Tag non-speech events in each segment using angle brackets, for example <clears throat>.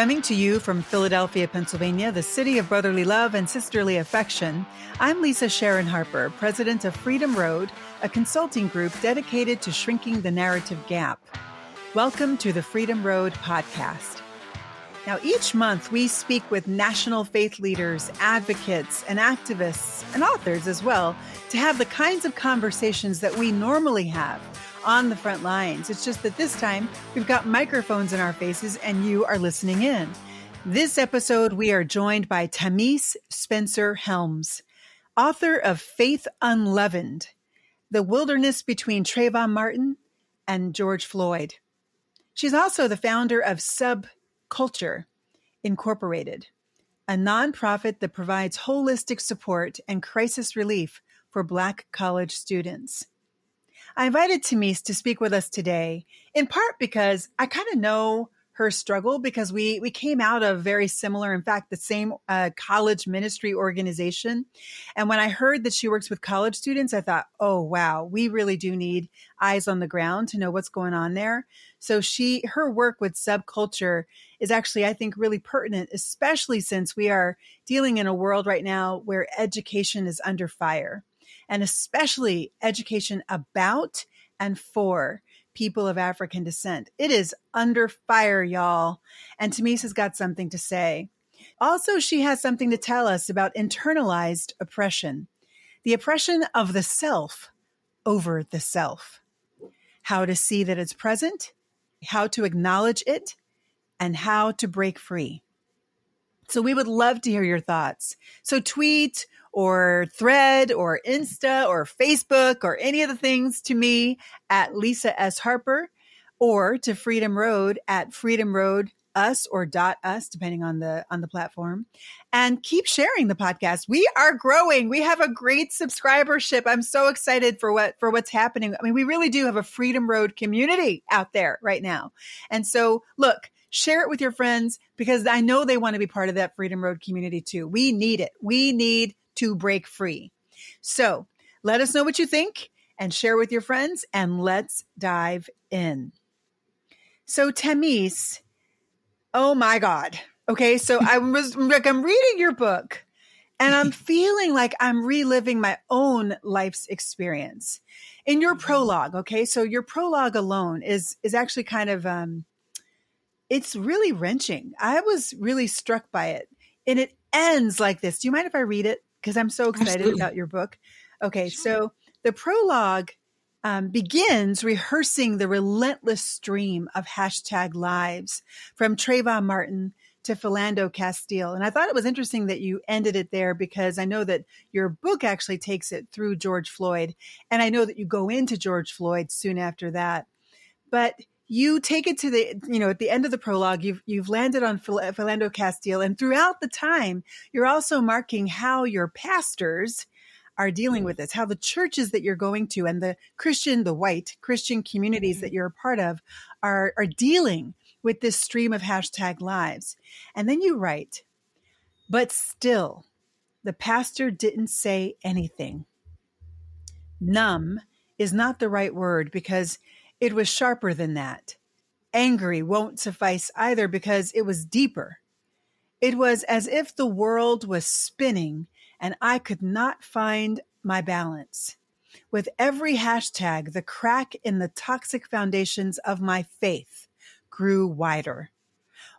Coming to you from Philadelphia, Pennsylvania, the city of brotherly love and sisterly affection, I'm Lisa Sharon Harper, president of Freedom Road, a consulting group dedicated to shrinking the narrative gap. Welcome to the Freedom Road podcast. Now, each month we speak with national faith leaders, advocates, and activists, and authors as well, to have the kinds of conversations that we normally have on the front lines. It's just that this time we've got microphones in our faces and you are listening in. This episode, we are joined by Tamice Spencer Helms, author of Faith Unleavened The Wilderness Between Trayvon Martin and George Floyd. She's also the founder of Subculture Incorporated, a nonprofit that provides holistic support and crisis relief for Black college students. I invited Tamice to speak with us today, in part because I kind of know her struggle because we we came out of very similar, in fact, the same uh, college ministry organization. And when I heard that she works with college students, I thought, oh wow, we really do need eyes on the ground to know what's going on there. So she her work with subculture is actually, I think, really pertinent, especially since we are dealing in a world right now where education is under fire and especially education about and for people of African descent. It is under fire, y'all. And Tamice's got something to say. Also, she has something to tell us about internalized oppression, the oppression of the self over the self, how to see that it's present, how to acknowledge it, and how to break free. So we would love to hear your thoughts. So tweet or thread or Insta or Facebook or any of the things to me at Lisa S. Harper or to Freedom Road at Freedom Road us or dot us depending on the on the platform and keep sharing the podcast we are growing we have a great subscribership i'm so excited for what for what's happening i mean we really do have a freedom road community out there right now and so look share it with your friends because I know they want to be part of that Freedom Road community too. We need it. We need to break free. So let us know what you think and share with your friends and let's dive in. So Tamice, oh my God. Okay. So I was like, I'm reading your book and I'm <laughs> feeling like I'm reliving my own life's experience in your mm-hmm. prologue. Okay. So your prologue alone is, is actually kind of, um, it's really wrenching. I was really struck by it. And it ends like this. Do you mind if I read it? Because I'm so excited Absolutely. about your book. Okay, sure. so the prologue um, begins rehearsing the relentless stream of hashtag lives from Trayvon Martin to Philando Castile. And I thought it was interesting that you ended it there because I know that your book actually takes it through George Floyd. And I know that you go into George Floyd soon after that. But you take it to the you know at the end of the prologue you've you've landed on Philando Castile and throughout the time you're also marking how your pastors are dealing with this how the churches that you're going to and the Christian the white Christian communities mm-hmm. that you're a part of are are dealing with this stream of hashtag lives and then you write but still the pastor didn't say anything numb is not the right word because it was sharper than that. Angry won't suffice either because it was deeper. It was as if the world was spinning and I could not find my balance. With every hashtag, the crack in the toxic foundations of my faith grew wider.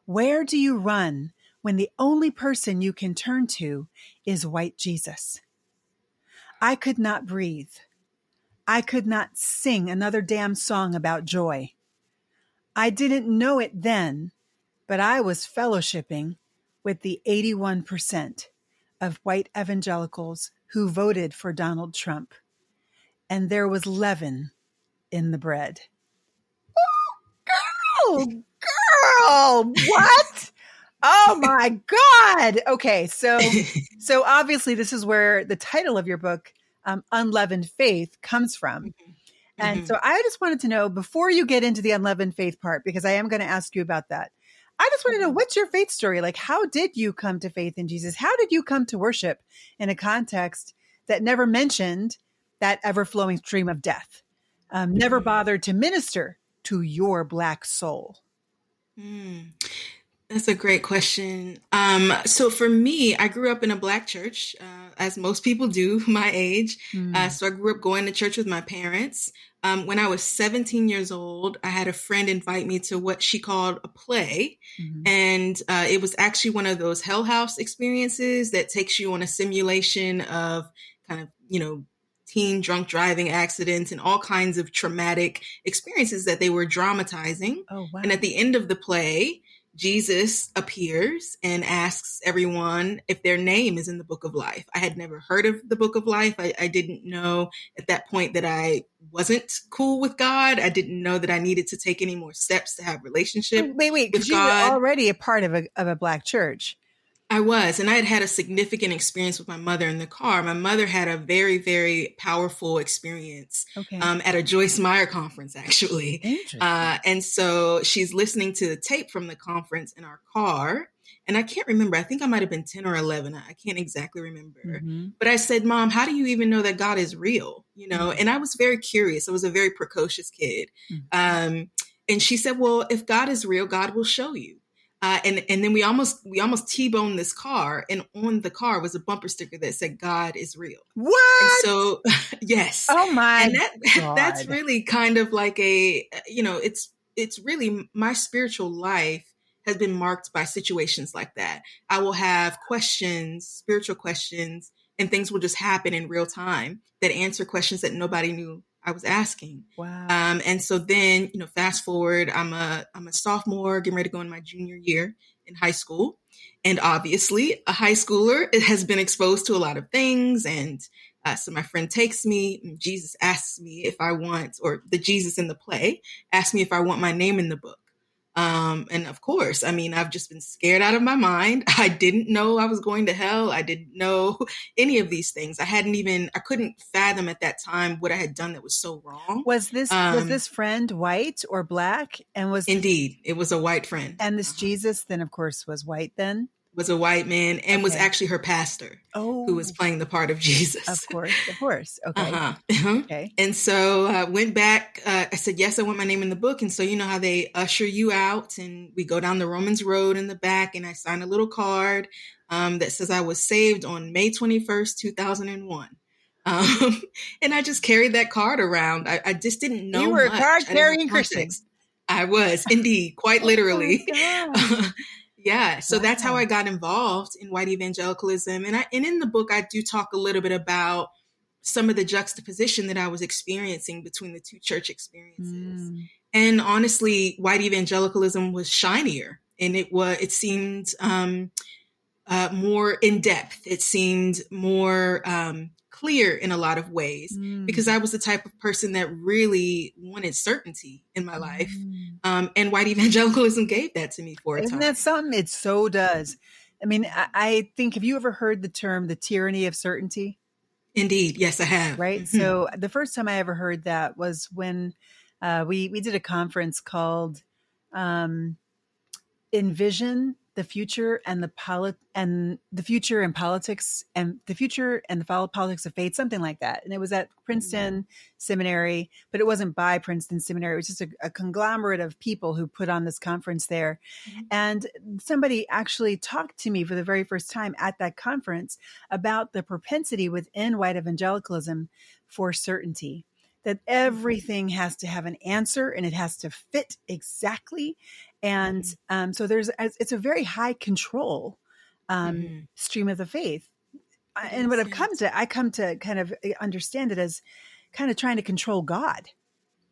Where do you run when the only person you can turn to is white Jesus? I could not breathe. I could not sing another damn song about joy. I didn't know it then, but I was fellowshipping with the 81% of white evangelicals who voted for Donald Trump. And there was leaven in the bread. Oh, girl, girl, what? <laughs> oh my God. Okay. So, so obviously this is where the title of your book um, unleavened faith comes from. Mm-hmm. And mm-hmm. so I just wanted to know before you get into the unleavened faith part, because I am going to ask you about that. I just want to know mm-hmm. what's your faith story? Like, how did you come to faith in Jesus? How did you come to worship in a context that never mentioned that ever flowing stream of death? Um, never mm-hmm. bothered to minister to your black soul. Mm. That's a great question. Um, so for me, I grew up in a black church, uh, as most people do <laughs> my age. Mm. Uh, so I grew up going to church with my parents. Um, when I was 17 years old, I had a friend invite me to what she called a play. Mm-hmm. And uh, it was actually one of those Hell House experiences that takes you on a simulation of kind of, you know, teen drunk driving accidents and all kinds of traumatic experiences that they were dramatizing. Oh, wow. And at the end of the play, Jesus appears and asks everyone if their name is in the book of life. I had never heard of the book of life. I, I, didn't know at that point that I wasn't cool with God. I didn't know that I needed to take any more steps to have relationship. Wait, wait, because you were already a part of a of a black church. I was, and I had had a significant experience with my mother in the car. My mother had a very, very powerful experience okay. um, at a Joyce Meyer conference, actually. Uh, and so she's listening to the tape from the conference in our car. And I can't remember. I think I might have been 10 or 11. I can't exactly remember. Mm-hmm. But I said, Mom, how do you even know that God is real? You know, mm-hmm. and I was very curious. I was a very precocious kid. Mm-hmm. Um, and she said, Well, if God is real, God will show you. Uh, and and then we almost we almost t-boned this car, and on the car was a bumper sticker that said "God is real." What? And so, <laughs> yes. Oh my! And that <laughs> God. that's really kind of like a you know it's it's really my spiritual life has been marked by situations like that. I will have questions, spiritual questions, and things will just happen in real time that answer questions that nobody knew I was asking. Wow. Um, and so then, you know, fast forward, I'm a I'm a sophomore, getting ready to go in my junior year in high school, and obviously, a high schooler has been exposed to a lot of things. And uh, so my friend takes me. Jesus asks me if I want, or the Jesus in the play asks me if I want my name in the book. Um, and of course, I mean, I've just been scared out of my mind. <laughs> I didn't know I was going to hell. I didn't know <laughs> any of these things. I hadn't even, I couldn't fathom at that time what I had done that was so wrong. Was this, um, was this friend white or black? And was, indeed, it was a white friend. And this Jesus then, of course, was white then? Was a white man and okay. was actually her pastor oh. who was oh. playing the part of Jesus. Of course, of course. <laughs> Okay. Uh-huh. Uh-huh. Okay. And so I uh, went back. Uh, I said, yes, I want my name in the book. And so, you know how they usher you out and we go down the Romans Road in the back and I sign a little card um, that says I was saved on May 21st, 2001. <laughs> Um, and I just carried that card around. I, I just didn't know. You were much. a card carrying Christian. I was indeed, quite oh literally. <laughs> Oh yeah, so wow. that's how I got involved in white evangelicalism, and I and in the book I do talk a little bit about some of the juxtaposition that I was experiencing between the two church experiences. Mm. And honestly, white evangelicalism was shinier, and it was it seemed um, uh, more in depth. It seemed more um, clear in a lot of ways mm. because I was the type of person that really wanted certainty in my life. Mm. Um, and white evangelicalism gave that to me for a Isn't time. that something? It so does. I mean, I, I, think, have you ever heard the term the tyranny of certainty? Indeed. Yes, I have. Right. Mm-hmm. So the first time I ever heard that was when uh, we, we did a conference called um, Envision the future and the polit and the future and politics and the future and the politics of faith, something like that. And it was at Princeton mm-hmm. Seminary, but it wasn't by Princeton Seminary. It was just a, a conglomerate of people who put on this conference there. Mm-hmm. And somebody actually talked to me for the very first time at that conference about the propensity within white evangelicalism for certainty that mm-hmm. everything has to have an answer and it has to fit exactly and mm-hmm. um, so there's it's a very high control um, mm. stream of the faith and what i've come to i come to kind of eh, understand it as kind of trying to control god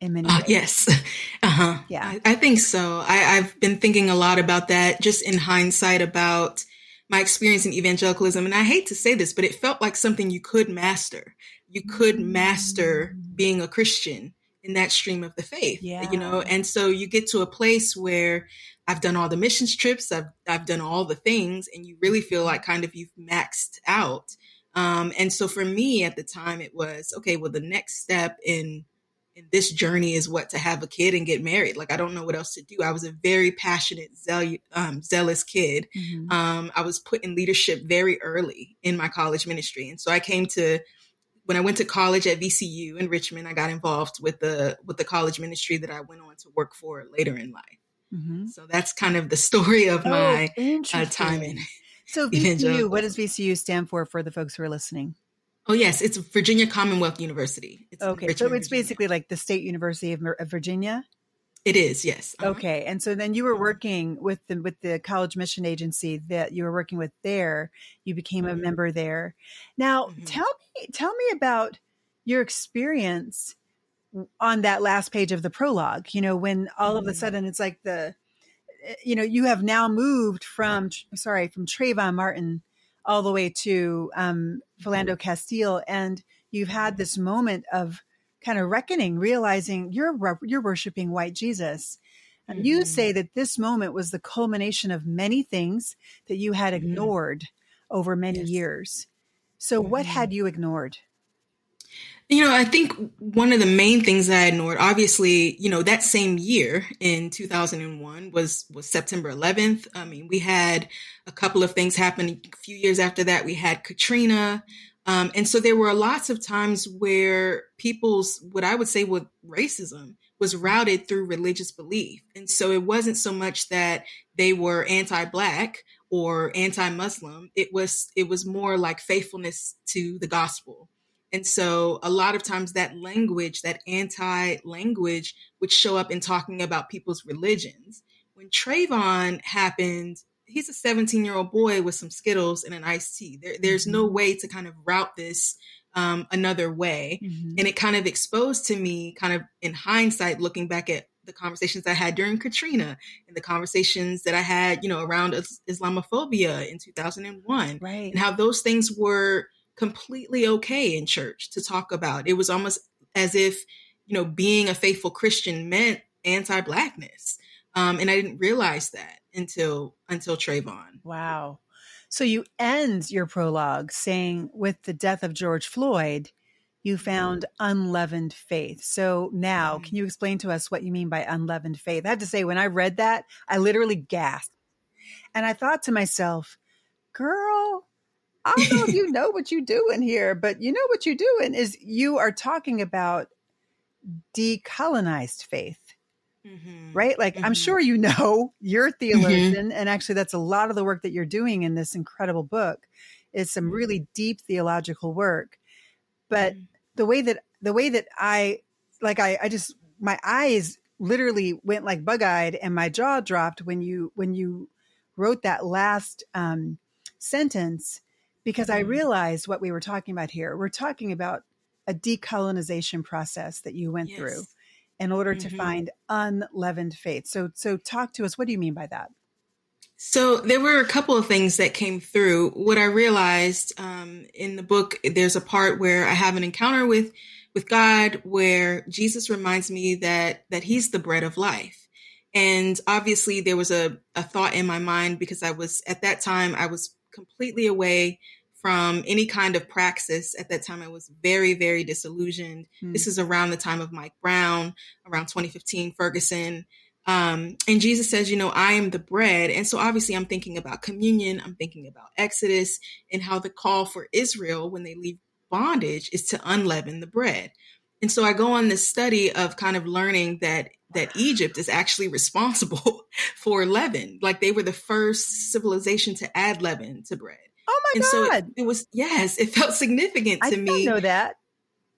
in many uh, ways. Uh, yes <laughs> uh-huh yeah I, I think so I, i've been thinking a lot about that just in hindsight about my experience in evangelicalism and i hate to say this but it felt like something you could master you could master mm. being a christian in that stream of the faith yeah. you know? And so you get to a place where i've done all the missions trips i've i've done all the things and you really feel like kind of you've maxed out. Um, and so for me at the time it was okay well the next step in in this journey is what to have a kid and get married. Like i don't know what else to do. I was a very passionate zeal- um, zealous kid. Mm-hmm. um, i was put in leadership very early in my college ministry. And so i came to when I went to college at VCU in Richmond, I got involved with the with the college ministry that I went on to work for later in life. Mm-hmm. So that's kind of the story of oh, my uh, time in. <laughs> So <laughs> VCU, what does VCU stand for for the folks who are listening? Oh yes, it's Virginia Commonwealth University. It's okay, so it's Virginia. basically like the State University of, of Virginia. It is, yes. Uh-huh. Okay, and so then you were working with the with the college mission agency that you were working with there. You became a mm-hmm. member there. Now, mm-hmm. tell me tell me about your experience on that last page of the prologue. You know, when all mm-hmm. of a mm-hmm. sudden it's like the eh, you know you have now moved from sorry from Trayvon Martin all the way to um, Philando Castile, and you've had this moment of kind of reckoning, realizing you're you're worshiping white Jesus. And mm-hmm. you say that this moment was the culmination of many things that you had mm-hmm. ignored mm-hmm. over many yes. years. So, mm-hmm. what had you ignored? You know, I think one of the main things that I ignored, obviously, you know, that same year in 2001 was was September 11th. I mean, we had a couple of things happen. A few years after that, we had Katrina. Um, and so there were lots of times where people's, what I would say with racism was routed through religious belief. And so it wasn't so much that they were anti-black or anti-Muslim. It was, it was more like faithfulness to the gospel. And so a lot of times that language, that anti language would show up in talking about people's religions. When Trayvon happened, he's a 17 year old boy with some Skittles and an iced tea. There, there's no mm-hmm. way to kind of route this um, another way. Mm-hmm. And it kind of exposed to me, kind of in hindsight, looking back at the conversations I had during Katrina and the conversations that I had, you know, around Islamophobia in 2001, right. and how those things were completely okay in church to talk about. It was almost as if, you know, being a faithful Christian meant anti blackness. Um, and I didn't realize that until until Trayvon. Wow. So you end your prologue saying, with the death of George Floyd, you found unleavened faith. So now, mm-hmm. can you explain to us what you mean by unleavened faith? I have to say, when I read that, I literally gasped. And I thought to myself, girl, I don't know if you <laughs> know what you're doing here, but you know what you're doing is you are talking about decolonized faith. Mm-hmm. Right? Like, mm-hmm. I'm sure you know <laughs> you're a mm-hmm. theologian, mm-hmm. and actually, that's a lot of the work that you're doing in this incredible book is some really deep theological work. But mm-hmm. the way that the way that I like, I, I just my eyes literally went like bug eyed, and my jaw dropped when you when you wrote that last um, sentence because I mm-hmm. realized what we were talking about here. We're talking about a decolonization process that you went yes. through in order mm-hmm. to find unleavened faith. So, so talk to us. What do you mean by that? So there were a couple of things that came through. What I realized um, in the book, there's a part where I have an encounter with with God, where Jesus reminds me that that He's the bread of life. And obviously, there was a, a thought in my mind because I was at that time I was completely away from any kind of praxis. At that time, I was very, very disillusioned. Mm. This is around the time of Mike Brown, around 2015, Ferguson. Um, and Jesus says, you know, I am the bread. And so obviously, I'm thinking about communion, I'm thinking about Exodus and how the call for Israel when they leave bondage is to unleaven the bread. And so I go on this study of kind of learning that that Egypt is actually responsible <laughs> for leaven. Like they were the first civilization to add leaven to bread. Oh my and god! So it, it, was yes, it felt significant to I me. I know that.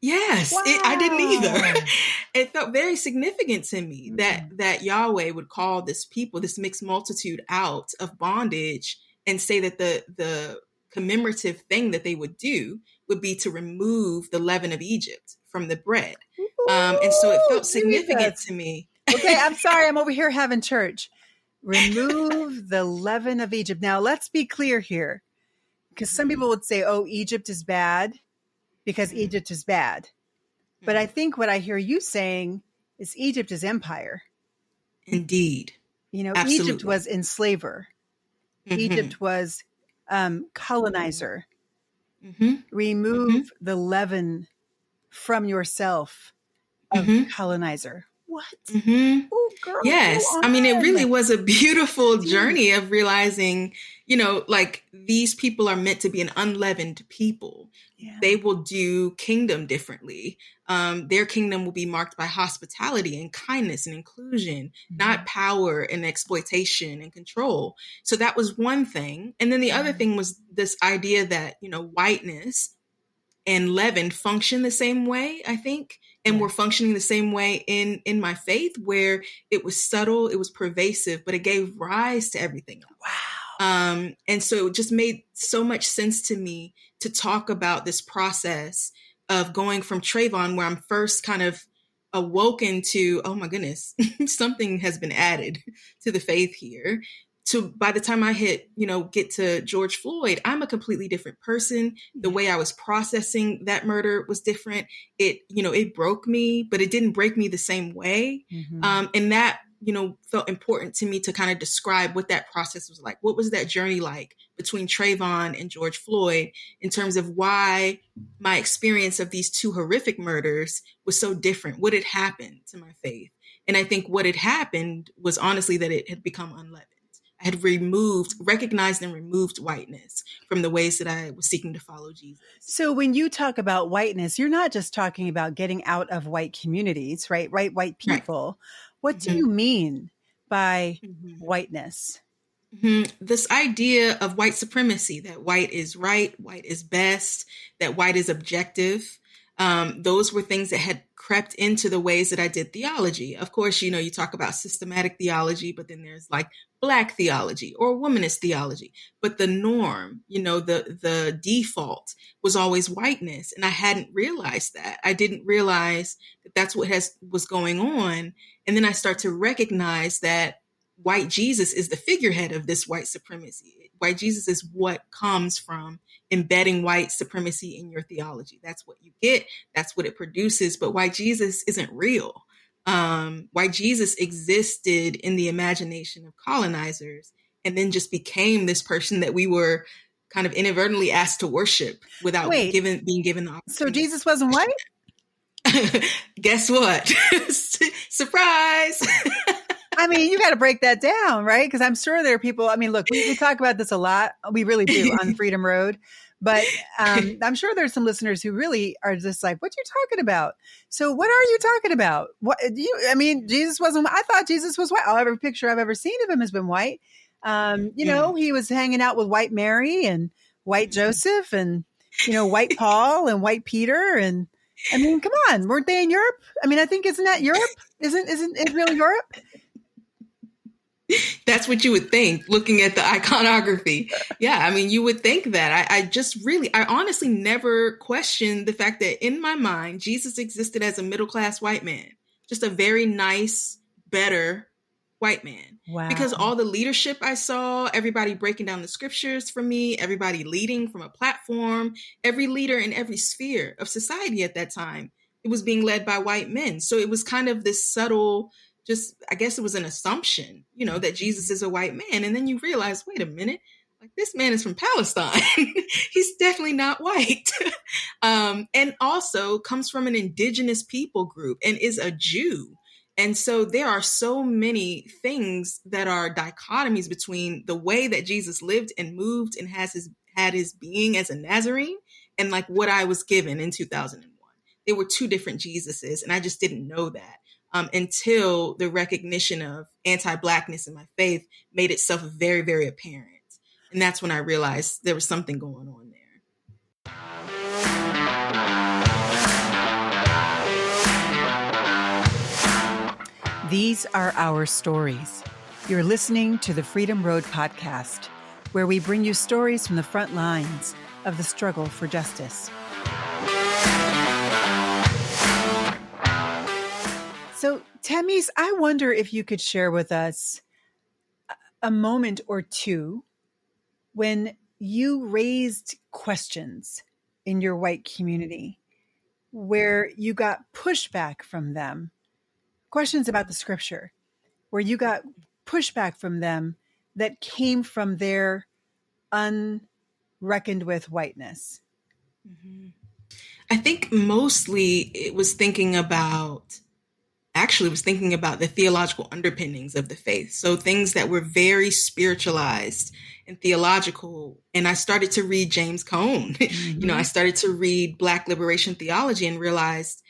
Yes, wow. it, I didn't either. <laughs> it felt very significant to me mm-hmm. that that Yahweh would call this people, this mixed multitude, out of bondage and say that the the commemorative thing that they would do would be to remove the leaven of Egypt from the bread. Um, and so it felt significant to me. okay, I'm <laughs> sorry, I'm over here having church. Remove the leaven of Egypt. Now, let's be clear here, because some people would say, oh, Egypt is bad because mm-hmm. Egypt is bad. But I mm-hmm. think what I hear you saying is Egypt is empire. Indeed. You know, Absolutely. Egypt was enslaver. Mm-hmm. Egypt was um, colonizer. Mm-hmm. Remove mm-hmm. the leaven from yourself of mm-hmm. colonizer. What? Mm-hmm. Oh, girl. Yes. I mean, it really was a <laughs> beautiful journey of realizing, you know, like these people are meant to be an unleavened people. Yeah. They will do kingdom differently. Um, their kingdom will be marked by hospitality and kindness and inclusion, mm-hmm. not power and exploitation and control. So that was one thing. And then the other thing was this idea that, you know, whiteness and leaven function the same way, I think and we're functioning the same way in in my faith where it was subtle it was pervasive but it gave rise to everything wow. Um and so it just made so much sense to me to talk about this process of going from Trayvon where I'm first kind of awoken to oh my goodness <laughs> something has been added to the faith here to by the time I hit, you know, get to George Floyd, I'm a completely different person. The way I was processing that murder was different. It, you know, it broke me, but it didn't break me the same way. Mm-hmm. Um, and that, you know, felt important to me to kind of describe what that process was like. What was that journey like between Trayvon and George Floyd in terms of why my experience of these two horrific murders was so different? What had happened to my faith? And I think what had happened was honestly that it had become unleavened had removed, recognized and removed whiteness from the ways that I was seeking to follow Jesus. So when you talk about whiteness, you're not just talking about getting out of white communities, right? Right, white people. Right. What mm-hmm. do you mean by mm-hmm. whiteness? Mm-hmm. This idea of white supremacy that white is right, white is best, that white is objective. Um, those were things that had crept into the ways that I did theology. Of course, you know, you talk about systematic theology, but then there's like black theology or womanist theology. But the norm, you know, the the default was always whiteness, and I hadn't realized that. I didn't realize that that's what has was going on, and then I start to recognize that white Jesus is the figurehead of this white supremacy. White Jesus is what comes from embedding white supremacy in your theology. That's what you get. That's what it produces. But white Jesus isn't real. Um, white Jesus existed in the imagination of colonizers and then just became this person that we were kind of inadvertently asked to worship without Wait, given being given the opportunity. So Jesus wasn't white? <laughs> Guess what? <laughs> Surprise. <laughs> I mean, you got to break that down, right? Because I'm sure there are people. I mean, look, we, we, talk about this a lot. We really do on <laughs> Freedom Road. But um, <laughs> I'm sure there's some listeners who really are just like, "What are you talking about?" So, what are you talking about? What do you? I mean, Jesus wasn't. I thought Jesus was white. Every picture I've ever seen of him has been white. Um, you know, he was hanging out with white Mary and white mm-hmm. Joseph and you know white Paul and white Peter and I mean, come on, weren't they in Europe? I mean, I think isn't that Europe? Isn't isn't Israel Europe? <laughs> That's what you would think looking at the <laughs> iconography. Yeah, I mean, you would think that. I, I, just really, I honestly never questioned the fact that in my mind, Jesus existed as a middle class white man, just a very nice, better white man. Wow. Because all the leadership I saw, everybody breaking down the scriptures for me, everybody leading from a platform, every leader in every sphere of society at that time, it was being led by white men. So it was kind of this subtle just I guess it was an assumption, you know, that Jesus is a white man. And then you realize, wait a minute, like this man is from Palestine. <laughs> He's definitely not white. <laughs> um, and also comes from an indigenous people group and is a Jew. And so there are so many things that are dichotomies between the way that Jesus lived and moved and has his had his being as a Nazarene and like what I was given in 2001. They were two different Jesuses, and I just didn't know that um, until the recognition of anti-blackness in my faith made itself very, very apparent. And that's when I realized there was something going on there. These are our stories. You're listening to the Freedom Road podcast, where we bring you stories from the front lines of the struggle for justice. So, Tamice, I wonder if you could share with us a moment or two when you raised questions in your white community where you got pushback from them, questions about the scripture, where you got pushback from them that came from their unreckoned with whiteness? Mm-hmm. I think mostly it was thinking about actually was thinking about the theological underpinnings of the faith. So things that were very spiritualized and theological. And I started to read James Cone. Mm-hmm. <laughs> you know, I started to read Black liberation theology and realized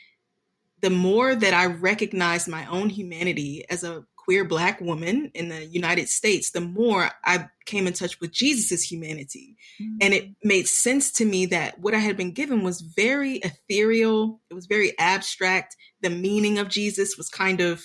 the more that I recognized my own humanity as a queer black woman in the United States, the more I came in touch with Jesus's humanity. Mm-hmm. And it made sense to me that what I had been given was very ethereal, it was very abstract. The meaning of Jesus was kind of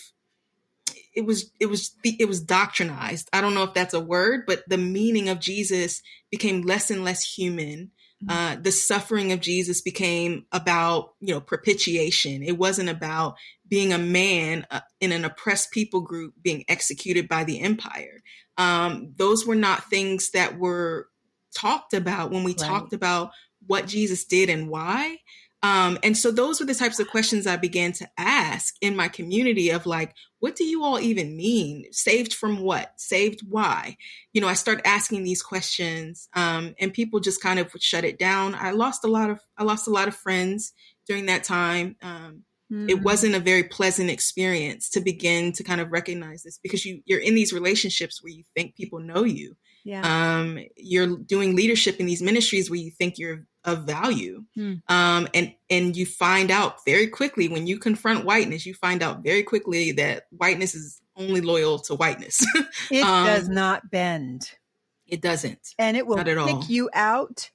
it was it was it was doctrinized. I don't know if that's a word, but the meaning of Jesus became less and less human. Mm-hmm. Uh, the suffering of Jesus became about, you know, propitiation. It wasn't about being a man uh, in an oppressed people group being executed by the empire. Um, those were not things that were talked about when we right. talked about what Jesus did and why. Um, and so those were the types of questions I began to ask in my community of like, what do you all even mean? Saved from what? Saved why? You know, I started asking these questions, um, and people just kind of would shut it down. I lost a lot of I lost a lot of friends during that time. Um, mm. It wasn't a very pleasant experience to begin to kind of recognize this because you you're in these relationships where you think people know you. Yeah. Um, you're doing leadership in these ministries where you think you're of value. Hmm. Um, and, and you find out very quickly when you confront whiteness, you find out very quickly that whiteness is only loyal to whiteness. <laughs> it um, does not bend. It doesn't. And it will pick all. you out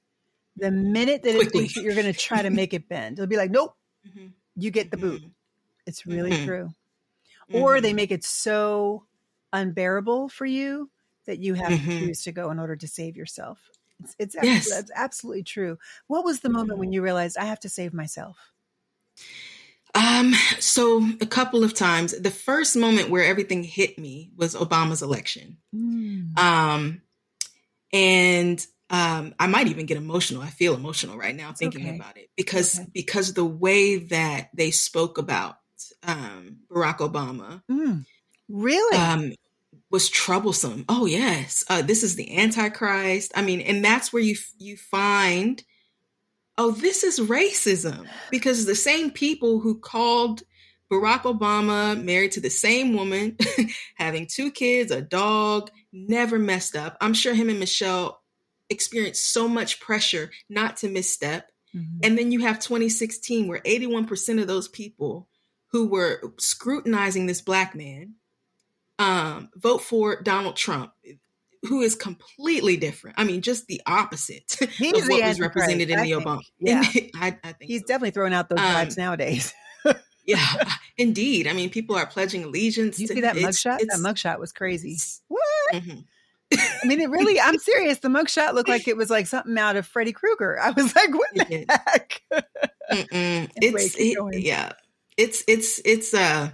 the minute that quickly. it thinks that you're going to try to make it bend. It'll be like, nope, mm-hmm. You get the boot. Mm-hmm. It's really mm-hmm. true. Or they mm-hmm. make it so unbearable for you that you have to mm-hmm. choose to go in order to save yourself. It's, it's yes. that's absolutely true. What was the moment when you realized I have to save myself? Um, so a couple of times. The first moment where everything hit me was Obama's election. Mm. Um, and um, I might even get emotional. I feel emotional right now thinking okay. about it because okay. because the way that they spoke about um, Barack Obama, mm. really, um, was troublesome. Oh yes, uh, this is the Antichrist. I mean, and that's where you you find, oh, this is racism because the same people who called Barack Obama married to the same woman, <laughs> having two kids, a dog, never messed up. I'm sure him and Michelle experienced so much pressure not to misstep. Mm-hmm. And then you have 2016, where 81% of those people who were scrutinizing this black man um, vote for Donald Trump, who is completely different. I mean, just the opposite <laughs> He's of what was represented in I the think, Obama. Yeah, <laughs> I, I, think he's so. definitely throwing out those um, vibes nowadays. <laughs> yeah, indeed. I mean, people are pledging allegiance. You see that mugshot? That mugshot was crazy. What? Mm-hmm. I mean, it really, I'm serious. The mugshot looked like it was like something out of Freddy Krueger. I was like, what the heck? <laughs> anyway, it's, it, yeah, it's, it's, it's, uh,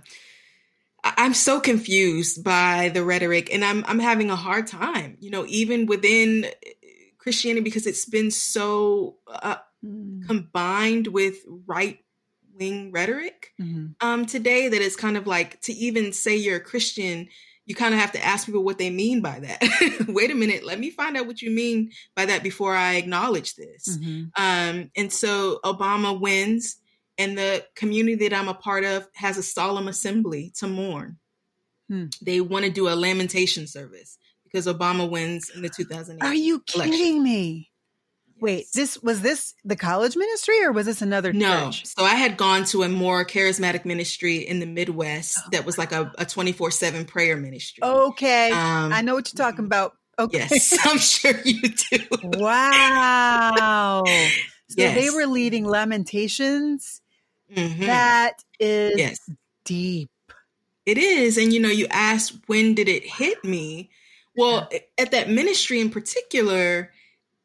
I'm so confused by the rhetoric and I'm I'm having a hard time, you know, even within uh, Christianity because it's been so uh, mm. combined with right wing rhetoric mm-hmm. um, today that it's kind of like to even say you're a Christian, you kind of have to ask people what they mean by that. <laughs> Wait a minute, let me find out what you mean by that before I acknowledge this. Mm-hmm. Um, and so Obama wins and the community that I'm a part of has a solemn assembly to mourn. Hmm. They want to do a lamentation service because Obama wins in the 2008. Are you kidding election. me? Wait, this was this the college ministry or was this another no. Church? So I had gone to a more charismatic ministry in the Midwest oh, that was like a 24 7 prayer ministry. Okay. Um, I know what you're talking about. Okay. Yes, <laughs> I'm sure you do. wow. <laughs> So yes. they were leading lamentations Mm-hmm. That is yes. deep. It is. And you know, you asked when did it hit me? Well, at that ministry in particular,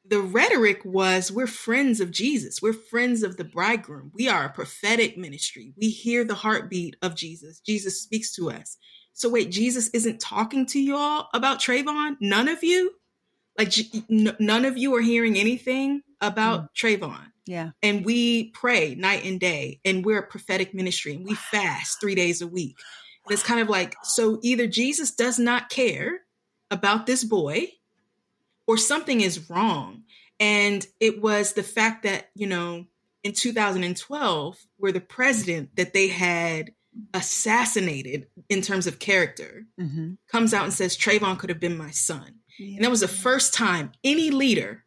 the rhetoric was we're friends of Jesus. We're friends of the bridegroom. We are a prophetic ministry. We hear the heartbeat of Jesus. Jesus speaks to us. So wait, Jesus isn't talking to you all about Trayvon? None of you? Like n- none of you are hearing anything about mm. Trayvon. Yeah. And we pray night and day, and we're a prophetic ministry, and we fast three days a week. And it's kind of like, so either Jesus does not care about this boy, or something is wrong. And it was the fact that, you know, in 2012, where the president that they had assassinated in terms of character, mm-hmm. comes out and says Trayvon could have been my son. Yeah. And that was the first time any leader,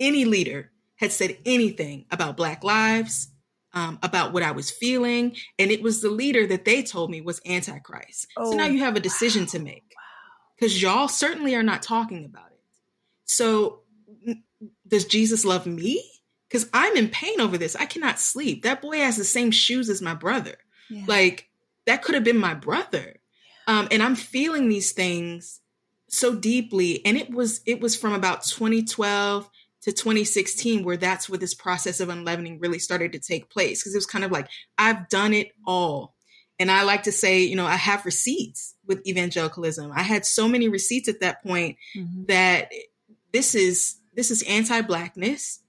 any leader had said anything about Black lives, um, about what I was feeling. And it was the leader that they told me was Antichrist. Oh, so now you have a decision wow. to make because y'all certainly are not talking about it. So, does Jesus love me? Because I'm in pain over this. I cannot sleep. That boy has the same shoes as my brother. Yeah. Like, that could have been my brother. Um, and I'm feeling these things so deeply. And it was it was from about 2012 to 2016 where that's where this process of unleavening really started to take place because it was kind of like i've done it all and i like to say you know i have receipts with evangelicalism i had so many receipts at that point mm-hmm. that this is this is anti-blackness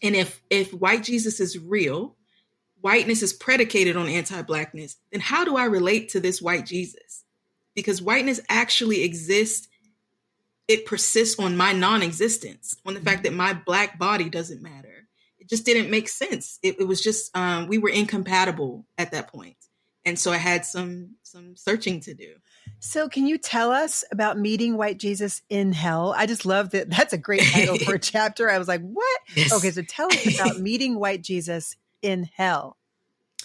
and if if white jesus is real whiteness is predicated on anti-blackness then how do i relate to this white jesus because whiteness actually exists it persists on my non-existence, on the fact that my black body doesn't matter. It just didn't make sense. It, it was just um, we were incompatible at that point, and so I had some some searching to do. So, can you tell us about meeting White Jesus in Hell? I just love that. <laughs> That's a great title for a <laughs> chapter. I was like, what? Yes. Okay, so tell us about <laughs> meeting White Jesus in Hell.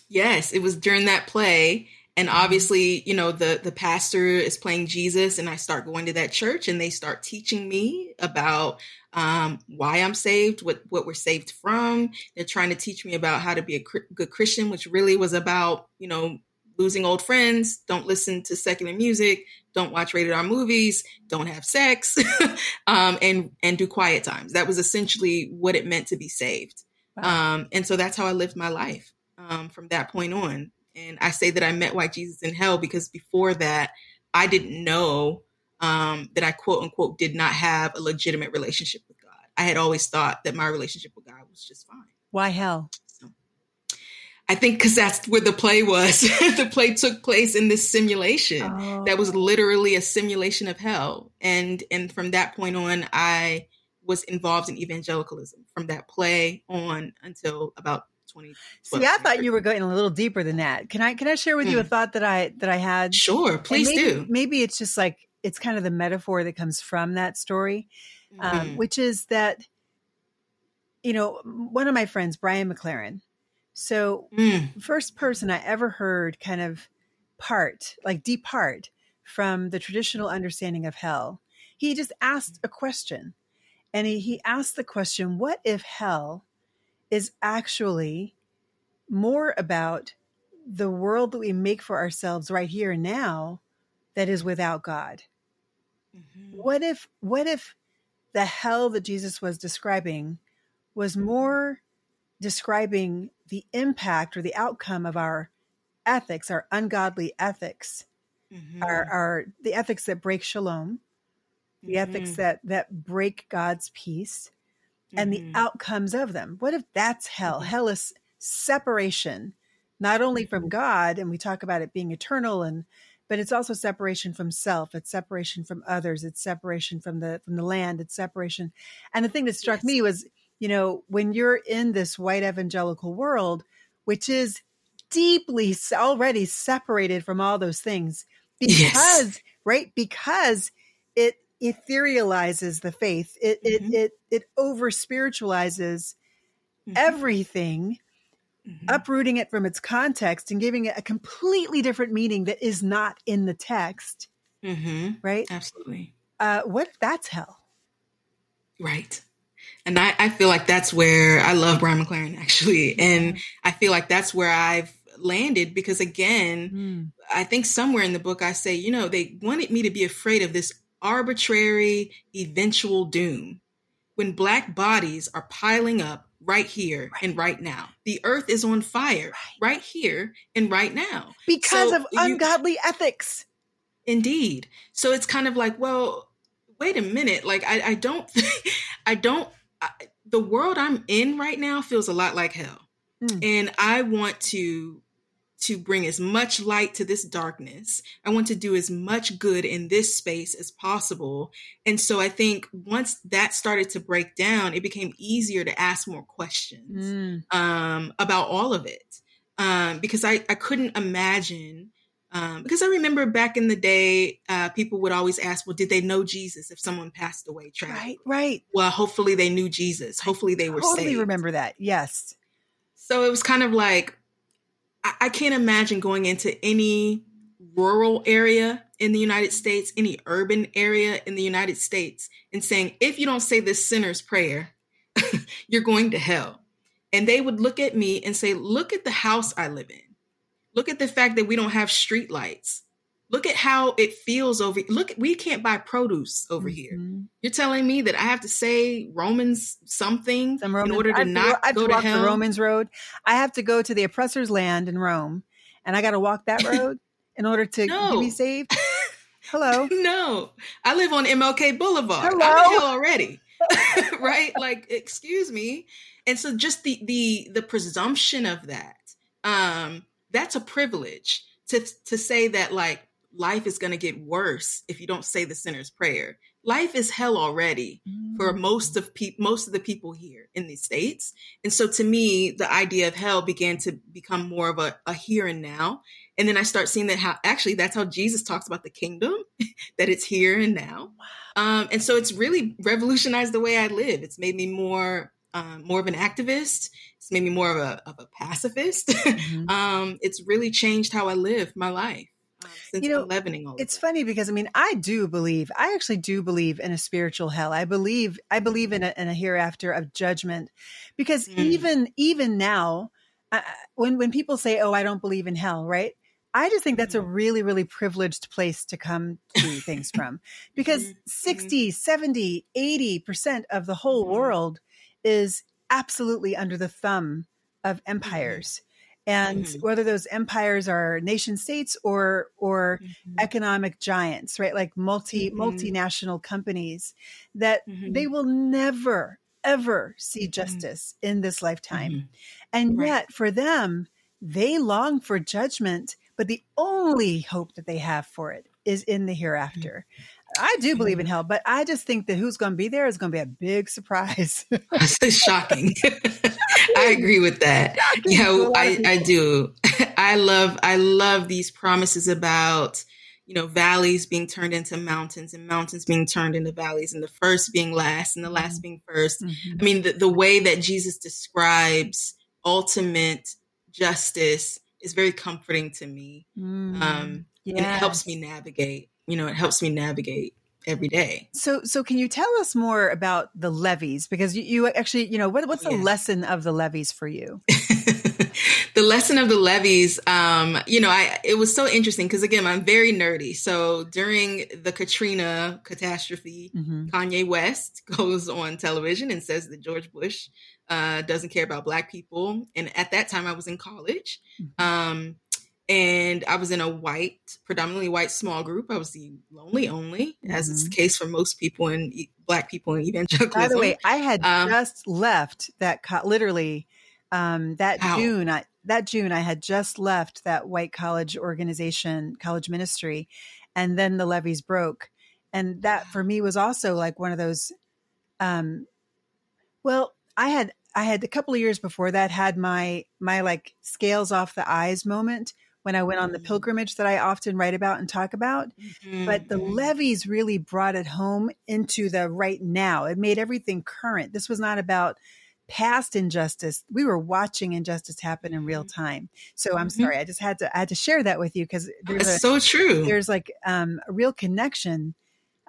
Yes, it was during that play and obviously you know the the pastor is playing jesus and i start going to that church and they start teaching me about um, why i'm saved what what we're saved from they're trying to teach me about how to be a good christian which really was about you know losing old friends don't listen to secular music don't watch rated r movies don't have sex <laughs> um, and and do quiet times that was essentially what it meant to be saved wow. um, and so that's how i lived my life um, from that point on and I say that I met white Jesus in hell because before that, I didn't know um, that I quote unquote did not have a legitimate relationship with God. I had always thought that my relationship with God was just fine. Why hell? I think because that's where the play was. <laughs> the play took place in this simulation oh. that was literally a simulation of hell, and and from that point on, I was involved in evangelicalism from that play on until about 20 See, I thought you were going a little deeper than that. Can I can I share with mm. you a hmm. thought that I that I had? Sure, please maybe, do. Maybe it's just like it's kind of the metaphor that comes from that story, mm. um, hmm. which is that you know one of my friends, Brian McLaren. So mm. first person I ever heard kind of part like depart from the traditional understanding of hell. He just asked a question, and he he asked the question, "What if hell?" is actually more about the world that we make for ourselves right here and now that is without God. Mm-hmm. What if what if the hell that Jesus was describing was more describing the impact or the outcome of our ethics, our ungodly ethics, mm-hmm. our, our the ethics that break shalom, the mm-hmm. ethics that that break God's peace, and the mm-hmm. outcomes of them. What if that's hell? Mm-hmm. Hell is separation, not only from mm-hmm. God, and we talk about it being eternal and but it's also separation from self it's separation from others it's separation from the from the land it's separation and the thing that struck yes. me was you know when you're in this white evangelical world which is deeply already separated from all those things because yes. right because it etherealizes the faith. It mm-hmm. it it it over spiritualizes mm-hmm. everything, mm-hmm. uprooting it from its context and giving it a completely different meaning that is not in the text. Mm-hmm. Right? Absolutely. Uh, what if that's hell? Right. And I, I feel like that's where I love Brian McLaren actually. And I feel like that's where I've landed because again, mm. I think somewhere in the book I say, you know, they wanted me to be afraid of this arbitrary eventual doom when black bodies are piling up right here right. and right now. The earth is on fire right, right here and right now because so of ungodly ethics. Indeed. So it's kind of like, well, wait a minute. Like I, I don't, <laughs> I don't. I, the world I'm in right now feels a lot like hell, mm. and I want to to bring as much light to this darkness. I want to do as much good in this space as possible. And so I think once that started to break down, it became easier to ask more questions mm. um, about all of it. um, because I, I couldn't imagine. Um, because I remember back in the day, uh, people would always ask, well, did they know Jesus if someone passed away tragically? Right, right. Well, hopefully they knew Jesus. Hopefully they were totally saved. remember that. Yes. So it was kind of like, I, I can't imagine going into any rural area in the United States, any urban area in the United States, and saying, if you don't say this sinner's prayer, <laughs> you're going to hell. And they would look at me and say, Look at the house I live in. Look at the fact that we don't have street lights. Look at how it feels over look we can't buy produce over mm-hmm. here. You're telling me that I have to say Romans something Romans, in order to not I have go to, walk hell? the Romans road. I have to go to the oppressor's land in Rome and I got to walk that <laughs> road in order to no. be saved. <laughs> Hello. no. I live on MLK Boulevard. Hello. I'm hell already. <laughs> right? Like, excuse me. And so just the the the presumption of that, um, that's a privilege to to say that like life is gonna get worse if you don't say the sinner's prayer. Life is hell already mm. for most of pe- most of the people here in the states, and so to me, the idea of hell began to become more of a, a here and now. And then I start seeing that how actually that's how Jesus talks about the kingdom, <laughs> that it's here and now. Um, and so it's really revolutionized the way I live. It's made me more um, more of an activist. It's made me more of a, of a pacifist. Mm-hmm. <laughs> um, it's really changed how I live my life. Um, since you know, leavening all it's funny because I mean I do believe I actually do believe in a spiritual hell. I believe I believe in a, in a hereafter of judgment because mm. even even now uh, when when people say oh I don't believe in hell right I just think that's a mm-hmm. really, really privileged place to come to things from <laughs> because mm-hmm. 60, 70, 80% of the whole mm-hmm. world is absolutely under the thumb of empires. And mm-hmm. whether those empires are nation states or or mm-hmm. economic giants, right? Like multi mm-hmm. multinational companies that they will never ever see justice in this lifetime. And right. yet for them, they long for judgment but the only hope that they have for it is in the hereafter. I do believe in hell, but I just think that who's going to be there is going to be a big surprise. It's <laughs> shocking. <laughs> I agree with that. Yeah, I, I do. <laughs> I love I love these promises about you know valleys being turned into mountains and mountains being turned into valleys and the first being last and the last mm-hmm. being 1st mm-hmm. I mean the, the way that Jesus describes ultimate justice is very comforting to me. Mm, um, yes. And it helps me navigate. You know, it helps me navigate every day. So, so can you tell us more about the levees? Because you, you actually, you know, what, what's the lesson of the levees for you? <laughs> the lesson of the levees, um, you know, I it was so interesting because again, I'm very nerdy. So during the Katrina catastrophe, mm-hmm. Kanye West <laughs> goes on television and says that George Bush uh, doesn't care about black people. And at that time, I was in college. Mm-hmm. Um, and I was in a white, predominantly white small group. I was the lonely only, mm-hmm. as is the mm-hmm. case for most people in black people in evangelicalism. By the way, I had um, just left that co- literally um, that? June. I, that June, I had just left that white college organization, college ministry, and then the levees broke, and that for me was also like one of those. Um, well, I had I had a couple of years before that had my my like scales off the eyes moment when I went on the mm. pilgrimage that I often write about and talk about. Mm-hmm. But the mm-hmm. really brought it home into the right now. It made everything current. This was not about past injustice. We were watching injustice happen in real mm-hmm. time. So I'm mm-hmm. sorry, I just had to I had to share that with you because there's a, so true. There's like um, a real connection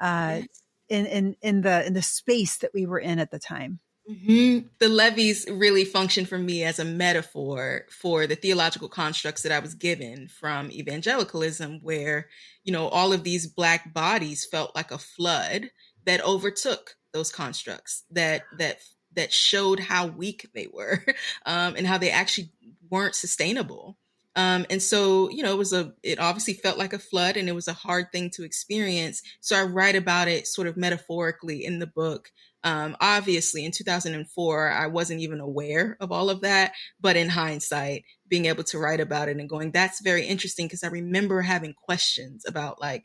uh, in in in the in the space that we were in at the time. Mm-hmm. The levees really function for me as a metaphor for the theological constructs that I was given from evangelicalism, where, you know, all of these black bodies felt like a flood that overtook those constructs that, that, that showed how weak they were, <laughs> um, and how they actually weren't sustainable. Um, and so, you know, it was a, it obviously felt like a flood and it was a hard thing to experience. So I write about it sort of metaphorically in the book um, obviously, in 2004, I wasn't even aware of all of that. But in hindsight, being able to write about it and going, that's very interesting because I remember having questions about, like,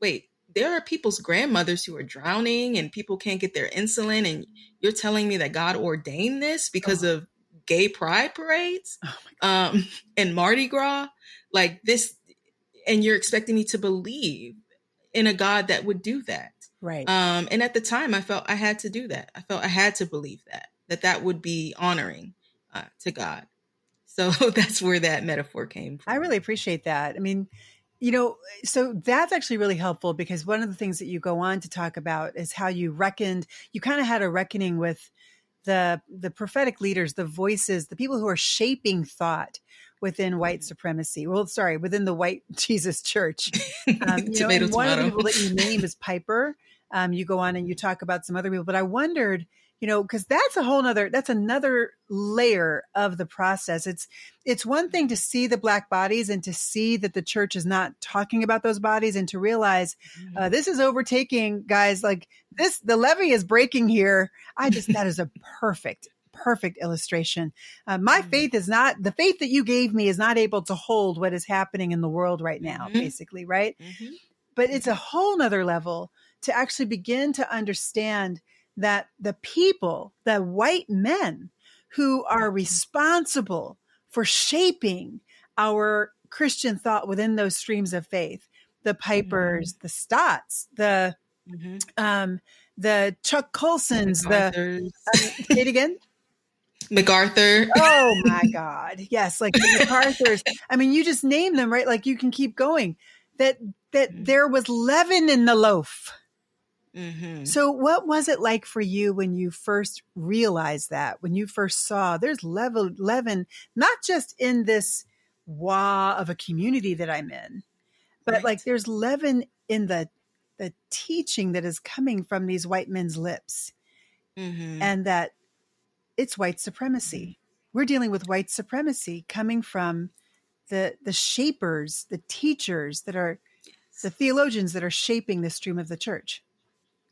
wait, there are people's grandmothers who are drowning and people can't get their insulin. And you're telling me that God ordained this because oh. of gay pride parades oh um, and Mardi Gras. Like this, and you're expecting me to believe in a God that would do that. Right. Um, and at the time, I felt I had to do that. I felt I had to believe that, that that would be honoring uh, to God. So <laughs> that's where that metaphor came from. I really appreciate that. I mean, you know, so that's actually really helpful because one of the things that you go on to talk about is how you reckoned, you kind of had a reckoning with the the prophetic leaders, the voices, the people who are shaping thought within white mm-hmm. supremacy. Well, sorry, within the white <laughs> Jesus church. <laughs> Um, you know, one of the people that you name is Piper. Um, you go on and you talk about some other people, but I wondered, you know, because that's a whole nother that's another layer of the process. It's it's one thing to see the black bodies and to see that the church is not talking about those bodies and to realize uh, mm-hmm. this is overtaking guys like this the levee is breaking here. I just that is a <laughs> perfect perfect illustration. Uh, my mm-hmm. faith is not the faith that you gave me is not able to hold what is happening in the world right now, mm-hmm. basically, right? Mm-hmm. But it's a whole nother level to actually begin to understand that the people, the white men who are responsible for shaping our Christian thought within those streams of faith, the Pipers, mm-hmm. the Stotts, the mm-hmm. um, the Chuck Colsons, the uh, say it again. MacArthur. oh my God. Yes. Like the MacArthur's. I mean, you just name them, right? Like you can keep going. That that mm-hmm. there was leaven in the loaf. Mm-hmm. So, what was it like for you when you first realized that? When you first saw there's level leaven, not just in this wah of a community that I'm in, but right. like there's leaven in the the teaching that is coming from these white men's lips, mm-hmm. and that it's white supremacy. We're dealing with white supremacy coming from the the shapers, the teachers that are the theologians that are shaping the stream of the church.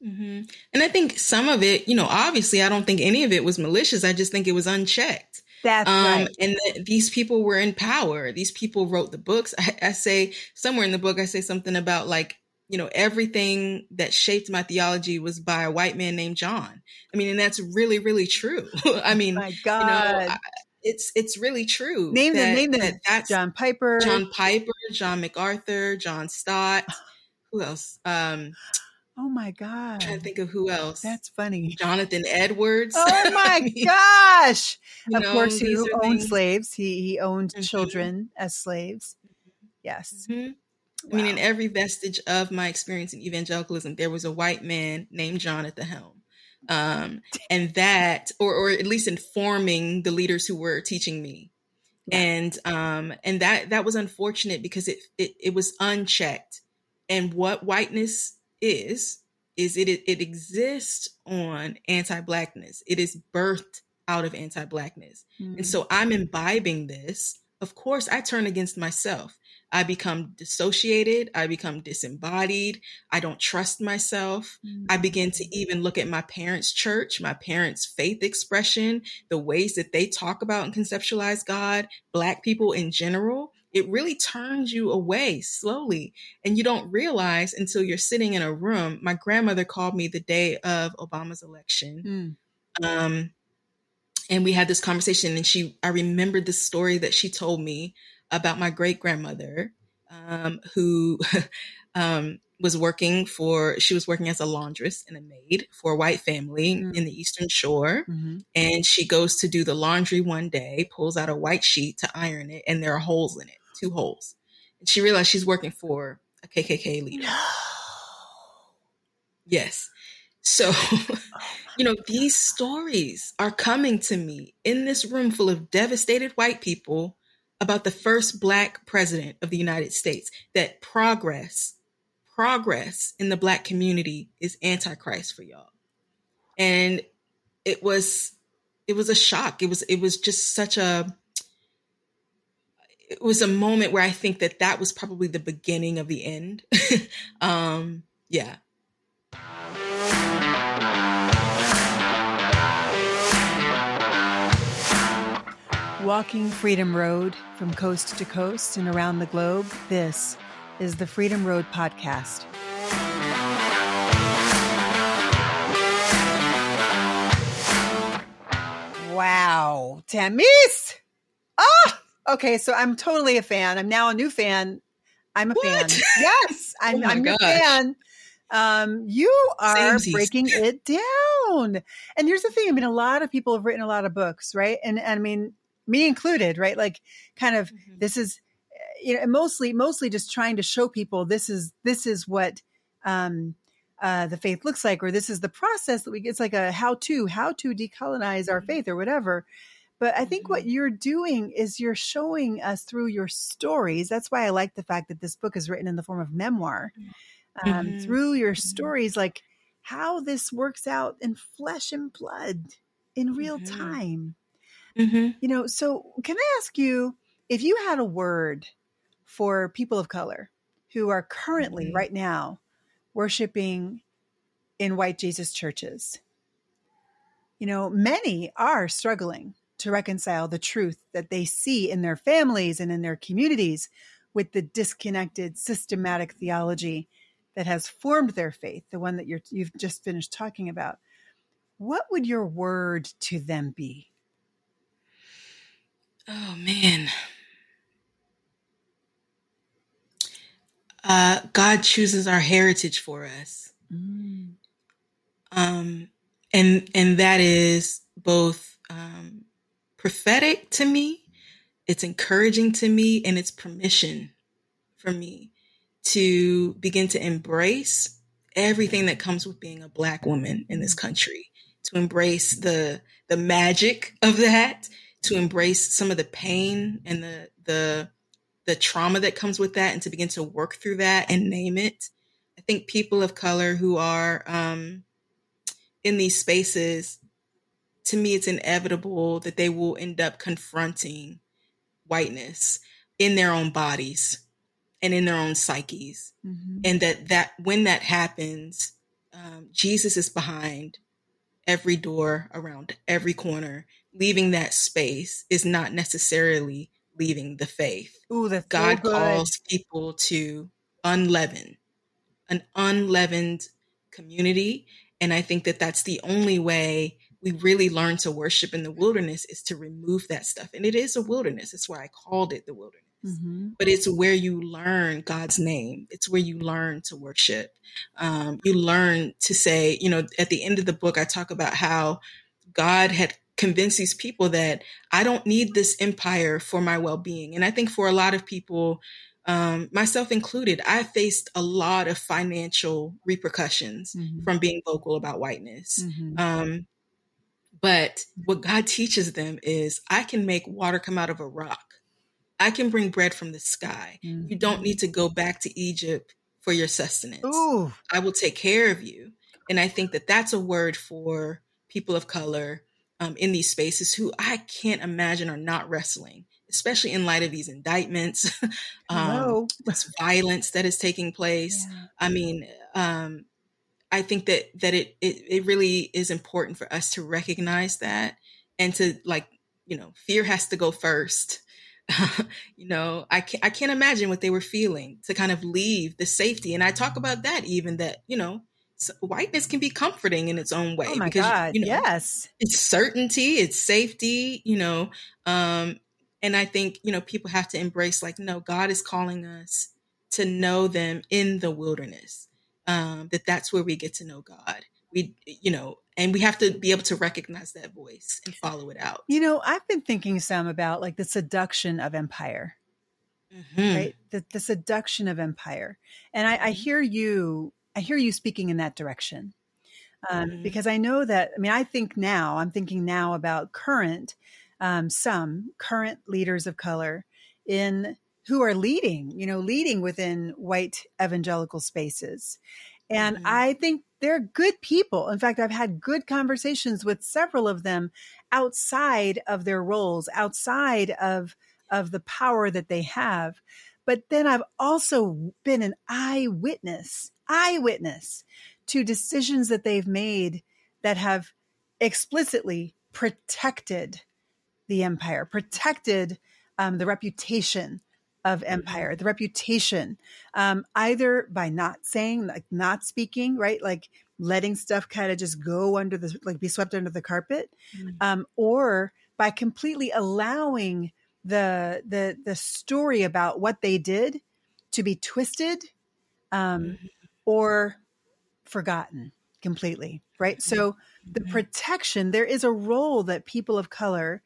Mm-hmm. And I think some of it, you know, obviously, I don't think any of it was malicious. I just think it was unchecked. That's um, right. And th- these people were in power. These people wrote the books. I, I say somewhere in the book, I say something about like, you know, everything that shaped my theology was by a white man named John. I mean, and that's really, really true. <laughs> I mean, my God. You know, I, it's it's really true. Name that, them, name them. That that's John Piper, John Piper, John MacArthur, John Stott. <sighs> Who else? Um, Oh my God. To think of who else. That's funny. Jonathan Edwards. Oh my <laughs> mean, gosh. Of know, course, he owned things. slaves. He, he owned mm-hmm. children as slaves. Yes. Mm-hmm. Wow. I mean, in every vestige of my experience in evangelicalism, there was a white man named John at the helm. Um, <laughs> and that, or, or at least informing the leaders who were teaching me. Yeah. And, um, and that, that was unfortunate because it, it, it was unchecked. And what whiteness is is it it exists on anti-blackness. It is birthed out of anti-blackness. Mm-hmm. And so I'm imbibing this. Of course, I turn against myself. I become dissociated. I become disembodied. I don't trust myself. Mm-hmm. I begin to even look at my parents' church, my parents' faith expression, the ways that they talk about and conceptualize God, Black people in general it really turns you away slowly. And you don't realize until you're sitting in a room. My grandmother called me the day of Obama's election. Mm. Um, and we had this conversation and she, I remembered the story that she told me about my great grandmother, um, who, <laughs> um, was working for she was working as a laundress and a maid for a white family mm-hmm. in the eastern shore mm-hmm. and she goes to do the laundry one day pulls out a white sheet to iron it and there are holes in it two holes and she realized she's working for a kkk leader no. yes so oh <laughs> you know these stories are coming to me in this room full of devastated white people about the first black president of the united states that progress progress in the black community is antichrist for y'all. And it was it was a shock. It was it was just such a it was a moment where I think that that was probably the beginning of the end. <laughs> um yeah. Walking Freedom Road from coast to coast and around the globe, this is the Freedom Road Podcast. Wow. Tamice. Okay. So I'm totally a fan. I'm now a new fan. I'm a What? fan. <laughs> Yes, I'm, Oh I'm gosh. fan. Um, you are Samesies. breaking it down. And here's the thing. I mean, a lot of people have written a lot of books, right? And, and I mean, me included, right? Like kind of Mhm. this is you know mostly mostly just trying to show people this is this is what um uh the faith looks like or this is the process that we it's like a how to how to decolonize our Mhm. faith or whatever but i think what Mhm. you're doing is you're showing us through your stories that's why i like the fact that this book is written in the form of memoir um, Mhm. through your Mhm. stories like how this works out in flesh and blood in real Mhm. time Mhm. you know, so can I ask you if you had a word for people of color who are currently right now worshiping in white Jesus churches? You know, many are struggling to reconcile the truth that they see in their families and in their communities with the disconnected systematic theology that has formed their faith, the one that you're, you've just finished talking about. What would your word to them be? Oh man. Uh, God chooses our heritage for us. Mm. Um, and and that is both um, prophetic to me, it's encouraging to me, and it's permission for me to begin to embrace everything that comes with being a black woman in this country. To embrace the the magic of that, to embrace some of the pain and the the the trauma that comes with that, and to begin to work through that and name it. I think people of color who are um, in these spaces, to me, it's inevitable that they will end up confronting whiteness in their own bodies and in their own psyches. Mhm. And that, that when that happens, um, Jesus is behind every door around every corner. Leaving that space is not necessarily leaving the faith. Ooh, that's God so calls people to unleaven, an unleavened community. And I think that that's the only way we really learn to worship in the wilderness is to remove that stuff. And it is a wilderness. It's why I called it the wilderness. Mhm. But it's where you learn God's name. It's where you learn to worship. Um, you learn to say, you know, at the end of the book, I talk about how God had convinced these people that I don't need this empire for my well being. And I think for a lot of people, um, myself included, I faced a lot of financial repercussions Mhm. from being vocal about whiteness. Mhm. Um, but what God teaches them is I can make water come out of a rock. I can bring bread from the sky. You don't need to go back to Egypt for your sustenance. Ooh, I will take care of you. And I think that that's a word for people of color um, in these spaces who I can't imagine are not wrestling, especially in light of these indictments, <laughs> um, this violence that is taking <laughs> place. Yeah. I mean, um, I think that that it, it it really is important for us to recognize that and to like you know fear has to go first. <laughs> you know, I can't I can't imagine what they were feeling to kind of leave the safety, and I talk about that even that you know whiteness can be comforting in its own way Oh my because God. you know yes. it's certainty, it's safety, you know. Um, and I think, you know, people have to embrace like, no, God is calling us to know them in the wilderness. Um, that that's where we get to know God. We, you know, and we have to be able to recognize that voice and follow it out. You know, I've been thinking some about like the seduction of empire, Mhm. right? The, the seduction of empire. And I, I Mhm. hear you, I hear you speaking in that direction. Um, Mhm. Because I know that, I mean, I think now, I'm thinking now about current, um, some current leaders of color in who are leading, you know, leading within white evangelical spaces. And Mhm. I think they're good people. In fact, I've had good conversations with several of them outside of their roles, outside of of the power that they have. But then I've also been an eyewitness, eyewitness to decisions that they've made that have explicitly protected the empire, protected um, the reputation of empire, the reputation, um, either by not saying, like not speaking, right? Like letting stuff kind of just go under the like be swept under the carpet mm-hmm. um, or by completely allowing the the the story about what they did to be twisted um, mm-hmm. or forgotten completely right so the mm-hmm. protection there is a role that people of color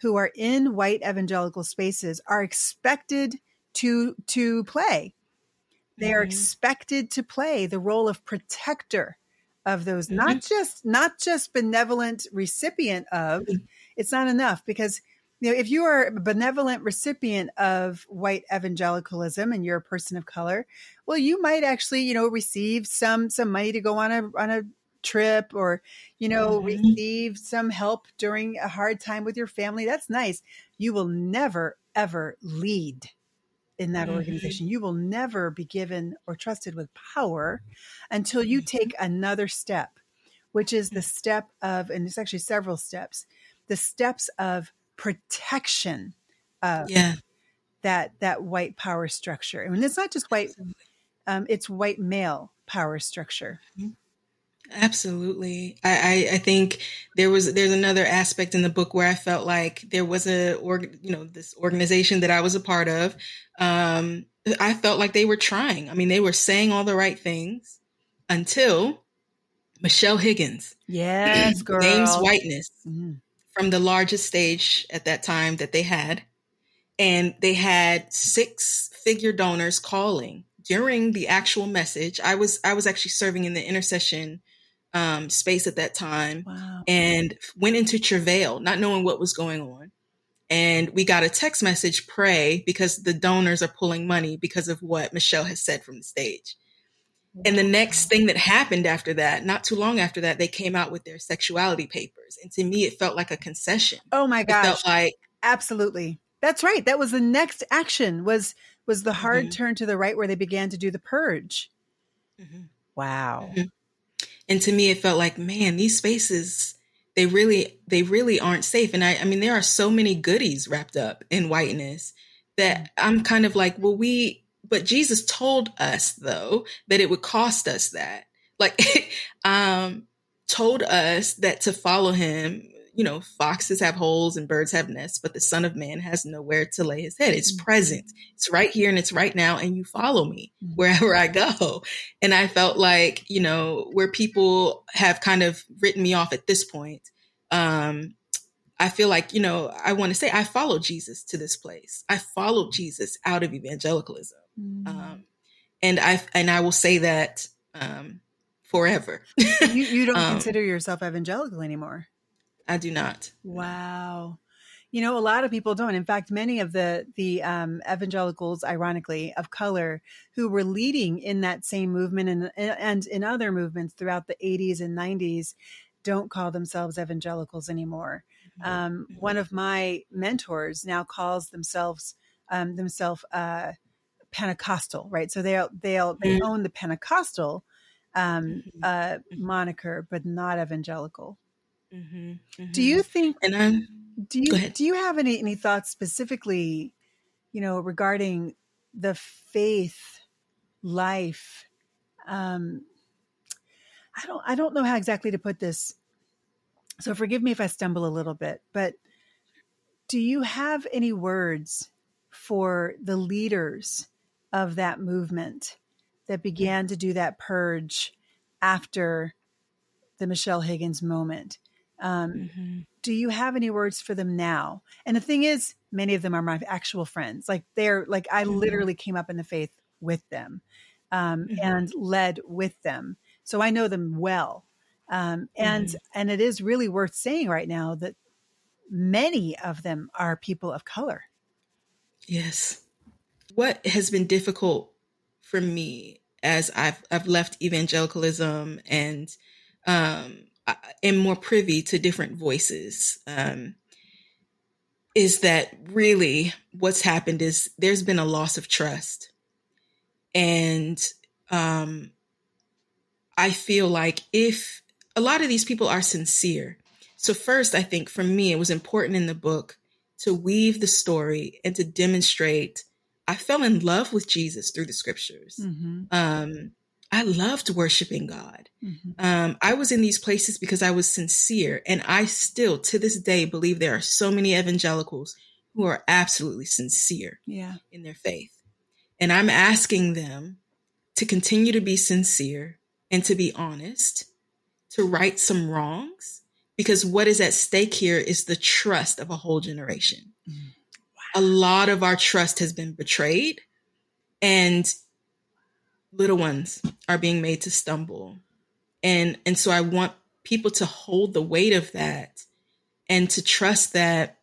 who are in white evangelical spaces are expected to to play they are mm-hmm. expected to play the role of protector of those mm-hmm. not just not just benevolent recipient of mm-hmm. it's not enough because you know if you are a benevolent recipient of white evangelicalism and you're a person of color well you might actually you know receive some some money to go on a on a trip or you know mm-hmm. receive some help during a hard time with your family that's nice you will never ever lead in that mm-hmm. organization. You will never be given or trusted with power until you mm-hmm. take another step, which is the step of, and it's actually several steps, the steps of protection of yeah. that that white power structure. I mean, it's not just white; um, it's white male power structure. Mm-hmm. Absolutely. I, I, I, think there was there's another aspect in the book where I felt like there was a org, you know this organization that I was a part of. Um, I felt like they were trying. I mean, they were saying all the right things until Michelle Higgins, yes, <clears throat> girl, names whiteness mm-hmm. from the largest stage at that time that they had, and they had six figure donors calling during the actual message. I was I was actually serving in the intercession um, space at that time wow. and went into travail, not knowing what was going on. And we got a text message, pray, because the donors are pulling money because of what Michelle has said from the stage. Wow. And the next thing that happened after that, not too long after that, they came out with their sexuality papers. And to me, it felt like a concession. Oh my gosh. It felt like absolutely. That's right. That was the next action was was the hard mm-hmm. turn to the right where they began to do the purge. Mm-hmm. Wow. Mm-hmm and to me it felt like man these spaces they really they really aren't safe. And i i mean there are so many goodies wrapped up in whiteness that i'm kind of like well we but jesus told us though that it would cost us that. Like <laughs> um told us that to follow him you know, foxes have holes and birds have nests, but the Son of Man has nowhere to lay his head. It's mm-hmm. present. It's right here and it's right now. And you follow me mm-hmm. wherever I go. And I felt like, you know, where people have kind of written me off at this point, um, I feel like, you know, I want to say I followed Jesus to this place. I followed Jesus out of evangelicalism. Mm-hmm. Um, and I, and I will say that, um, forever. you, you <laughs> don't um, consider yourself evangelical anymore. I do not. Wow. You know, a lot of people don't. In fact, many of the the um, evangelicals, ironically, of color, who were leading in that same movement and and in other movements throughout the 80s and 90s, don't call themselves evangelicals anymore. Mm-hmm. Um, mm-hmm. one of my mentors now calls themselves um, themselves uh, Pentecostal, right? So they they they mm-hmm. own the Pentecostal um, mm-hmm. uh, moniker, but not evangelical. Mm-hmm, mm-hmm. Do you think? And I'm, do you do you have any any thoughts specifically, you know, regarding the faith life? Um, I don't I don't know how exactly to put this. So forgive me if I stumble a little bit, but do you have any words for the leaders of that movement that began to do that purge after the Michelle Higgins moment? Um, mm-hmm. Do you have any words for them now? And the thing is, many of them are my actual friends. Like they're like I mm-hmm. literally came up in the faith with them um, mm-hmm. and led with them, so I know them well. Um, and mm-hmm. and it is really worth saying right now that many of them are people of color. Yes. What has been difficult for me as I've I've left evangelicalism and um, am more privy to different voices um, is that really what's happened is there's been a loss of trust. And um, i feel like if a lot of these people are sincere. So first i think for me it was important in the book to weave the story and to demonstrate i fell in love with jesus through the scriptures. Mm-hmm. um, I loved worshiping God. Mm-hmm. Um, I was in these places because I was sincere. And I still, to this day, believe there are so many evangelicals who are absolutely sincere yeah. in their faith. And I'm asking them to continue to be sincere and to be honest, to right some wrongs, because what is at stake here is the trust of a whole generation. Mm. Wow. A lot of our trust has been betrayed, and little ones are being made to stumble. And, and so I want people to hold the weight of that and to trust that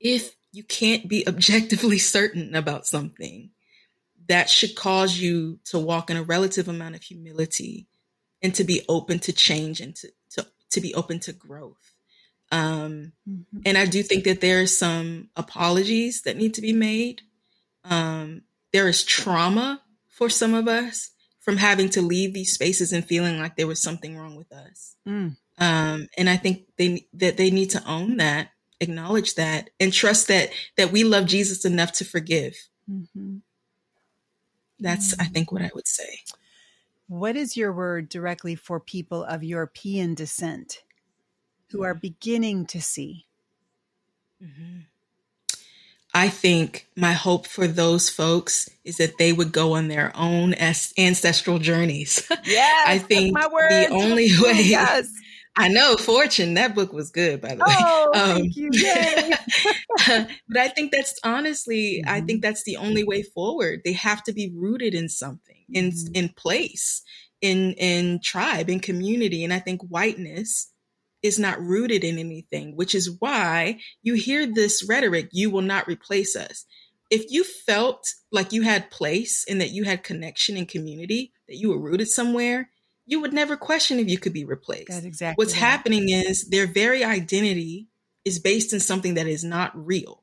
if you can't be objectively <laughs> certain about something, that should cause you to walk in a relative amount of humility and to be open to change and to, to, to be open to growth. Um, mm-hmm. And I do think that there are some apologies that need to be made. Um, there is trauma for some of us from having to leave these spaces and feeling like there was something wrong with us. Mm. Um, and I think they that they need to own that, acknowledge that, and trust that that we love Jesus enough to forgive. Mm-hmm. That's, I think, what I would say. What is your word directly for people of European descent who are beginning to see? Mm-hmm. I think my hope for those folks is that they would go on their own ancestral journeys. <laughs> Yes, I think the only <laughs> way yes. I know Fortune. That book was good, by the way. Oh, um, thank you. <laughs> but I think that's honestly, mm-hmm. I think that's the only way forward. They have to be rooted in something, in mm-hmm. in place, in in tribe, in community. And I think whiteness is not rooted in anything, which is why you hear this rhetoric: "You will not replace us." If you felt like you had place and that you had connection and community, that you were rooted somewhere, you would never question if you could be replaced. That's exactly what's happening is their very identity is based in something that is not real.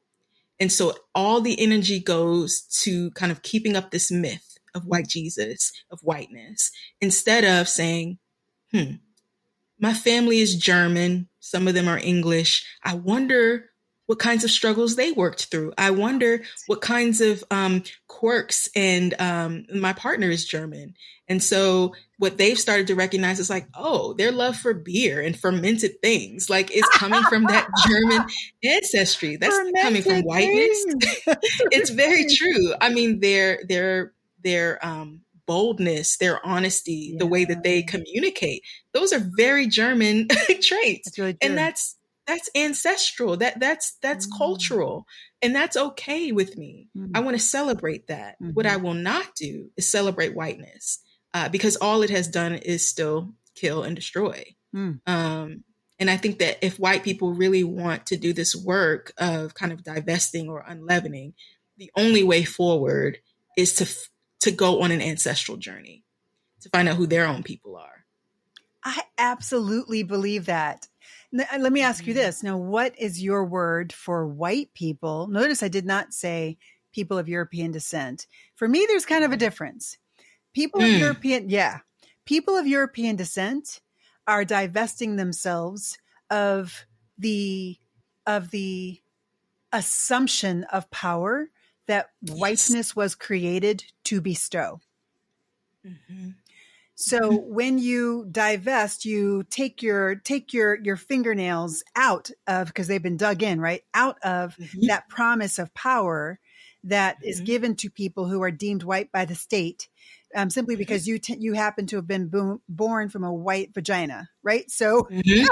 And so all the energy goes to kind of keeping up this myth of white Jesus, of whiteness, instead of saying, hmm, my family is German. Some of them are English. I wonder what kinds of struggles they worked through. I wonder what kinds of um, quirks and um, my partner is German. And so what they've started to recognize is like, oh, their love for beer and fermented things, like it's coming from that <laughs> German ancestry. That's fermented coming from whiteness. <laughs> it's very <laughs> true. I mean, their their their um, boldness, their honesty, yeah. the way that they communicate, those are very German <laughs> traits. Really and that's that's ancestral. That that's that's mm. cultural. And that's okay with me. Mm. I want to celebrate that. Mm-hmm. What I will not do is celebrate whiteness uh, because all it has done is still kill and destroy. Mm. Um, and I think that if white people really want to do this work of kind of divesting or unleavening, the only way forward is to f- to go on an ancestral journey to find out who their own people are. I absolutely believe that. Let me ask you mm-hmm. this. Now, what is your word for white people? Notice I did not say people of European descent. For me, there's kind of a difference. People mm. of European, yeah, people of European descent are divesting themselves of the of the assumption of power that yes. whiteness was created to bestow. Mm-hmm. So mm-hmm. when you divest, you take your take your your fingernails out of because they've been dug in, right? Out of mm-hmm. that promise of power that is mm-hmm. given to people who are deemed white by the state um, simply mm-hmm. because you t- you happen to have been bo- born from a white vagina, right? So mm-hmm.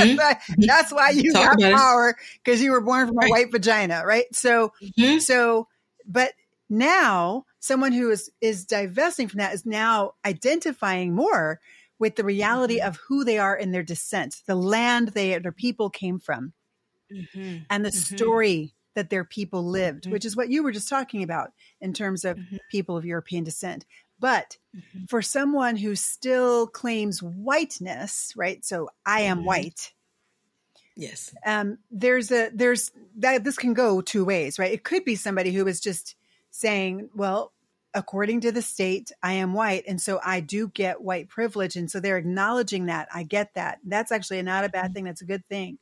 <laughs> mm-hmm. that's why you Talk got power because you were born from right. a white vagina, right? So so, but now someone who is is divesting from that is now identifying more with the reality mm-hmm. of who they are in their descent, the land they their people came from, mm-hmm. and the story that their people lived, which is what you were just talking about in terms of people of European descent. But mm-hmm. for someone who still claims whiteness, right? So I am mm-hmm. white. Yes. Um, there's a there's that this can go two ways, right? It could be somebody who is just saying, well, according to the state, I am white, and so I do get white privilege, and so they're acknowledging that. I get that. That's actually not a bad mm-hmm. thing. That's a good thing.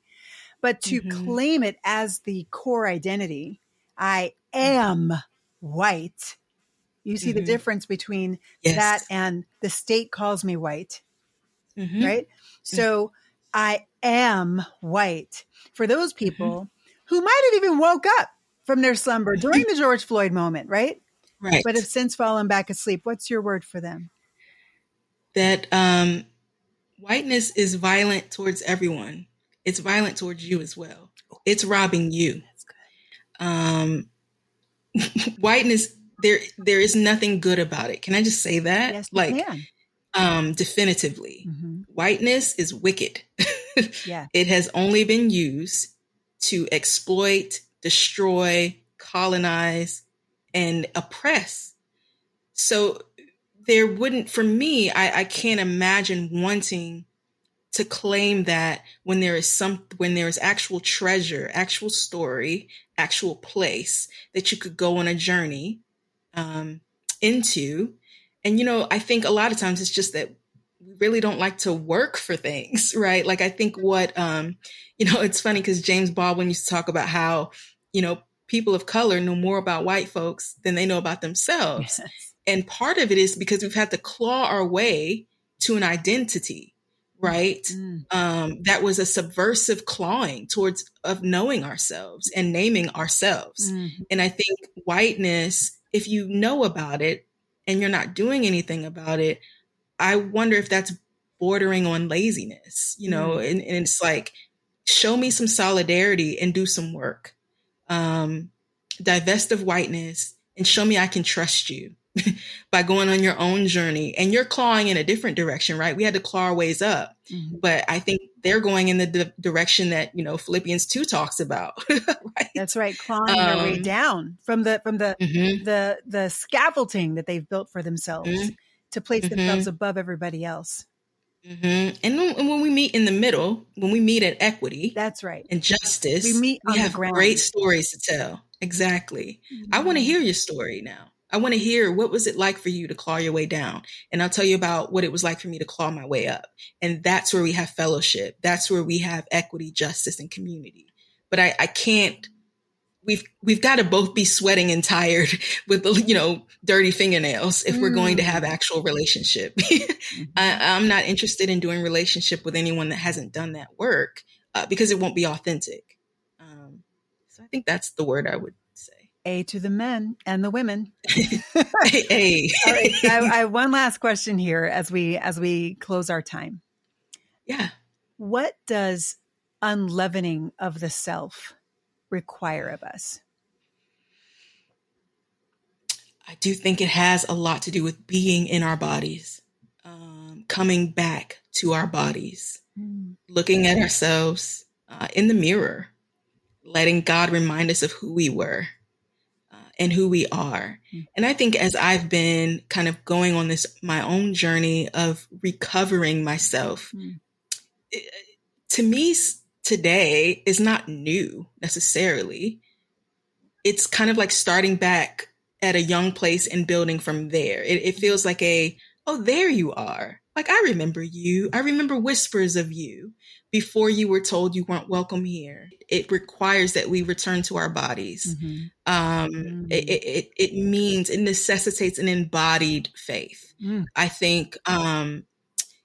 But to mm-hmm. claim it as the core identity, I mm-hmm. am white You see mm-hmm. the difference between yes. that and the state calls me white. Mm-hmm. Right? So I am white. For those mm-hmm. people who might have even woke up from their slumber during the George Floyd moment, right? Right. But have since fallen back asleep. What's your word for them? That um, whiteness is violent towards everyone. It's violent towards you as well. It's robbing you. Um, <laughs> whiteness, there there is nothing good about it. Can I just say that? Yes, like, um, definitively, mm-hmm. Whiteness is wicked. <laughs> yeah, it has only been used to exploit, destroy, colonize, and oppress. So there wouldn't, for me, I, I can't imagine wanting to claim that when there is some, when there is actual treasure, actual story, actual place that you could go on a journey um, into. And, you know, I think a lot of times it's just that we really don't like to work for things, <laughs> right? Like, I think what, um, you know, <laughs> it's funny because James Baldwin used to talk about how, you know, people of color know more about white folks than they know about themselves. Yes. And part of it is because we've had to claw our way to an identity, right? Mm. Um, that was a subversive clawing towards of knowing ourselves and naming ourselves. Mm. And I think whiteness, if you know about it and you're not doing anything about it, I wonder if that's bordering on laziness, you know, mm. and, and it's like, show me some solidarity and do some work um, divest of whiteness and show me I can trust you <laughs> by going on your own journey. And you're clawing in a different direction, right? We had to claw our ways up, mm-hmm. but I think they're going in the di- direction that you know Philippians two talks about. <laughs> right? That's right, clawing um, their way um, down from the from the mm-hmm. the the scaffolding that they've built for themselves mm-hmm. To place themselves mm-hmm. above everybody else. Mm-hmm. And, when, when we meet in the middle, when we meet at equity, that's right, and justice, we meet we have great stories to tell. Exactly. Mm-hmm. I want to hear your story now. I want to hear what was it like for you to claw your way down, and I'll tell you about what it was like for me to claw my way up. And that's where we have fellowship. That's where we have equity, justice, and community. But I, I can't we've we've got to both be sweating and tired <laughs> with the you know dirty fingernails if we're going to have mm. actual relationship. <laughs> Mm-hmm. I, am not interested in doing relationship with anyone that hasn't done that work uh, because it won't be authentic. Um, so i think that's the word i would say. A to the men and the women. <laughs> A all right I, I have one last question here as we as we close our time. Yeah. What does unleavening of the self require of us? I do think it has a lot to do with being in our bodies, um, coming back to our bodies, mm. looking at ourselves uh, in the mirror, letting God remind us of who we were uh, and who we are. Mm. And I think as I've been kind of going on this, my own journey of recovering myself, mm. it, to me, today is not new necessarily. It's kind of like starting back at a young place and building from there. It, it, feels like a, oh, there you are. Like, I remember you. I remember whispers of you before you were told you weren't welcome here. It requires that we return to our bodies. Mm-hmm. Um, mm-hmm. It, it, it, means, it necessitates an embodied faith. Mm. I think um,